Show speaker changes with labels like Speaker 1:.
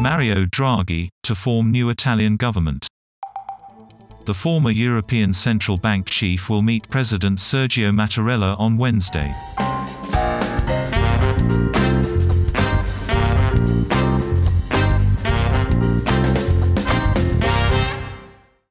Speaker 1: Mario Draghi, to form new Italian government. The former European Central Bank chief will meet President Sergio Mattarella on Wednesday.